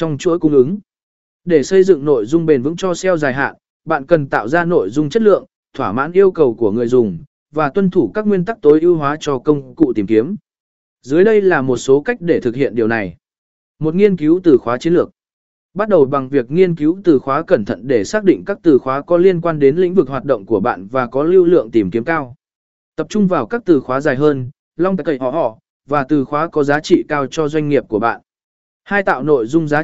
trong chuỗi cung ứng. Để xây dựng nội dung bền vững cho SEO dài hạn, bạn cần tạo ra nội dung chất lượng, thỏa mãn yêu cầu của người dùng và tuân thủ các nguyên tắc tối ưu hóa cho công cụ tìm kiếm. Dưới đây là một số cách để thực hiện điều này. Một nghiên cứu từ khóa chiến lược. Bắt đầu bằng việc nghiên cứu từ khóa cẩn thận để xác định các từ khóa có liên quan đến lĩnh vực hoạt động của bạn và có lưu lượng tìm kiếm cao. Tập trung vào các từ khóa dài hơn, long cậy họ họ, và từ khóa có giá trị cao cho doanh nghiệp của bạn. Hai tạo nội dung giá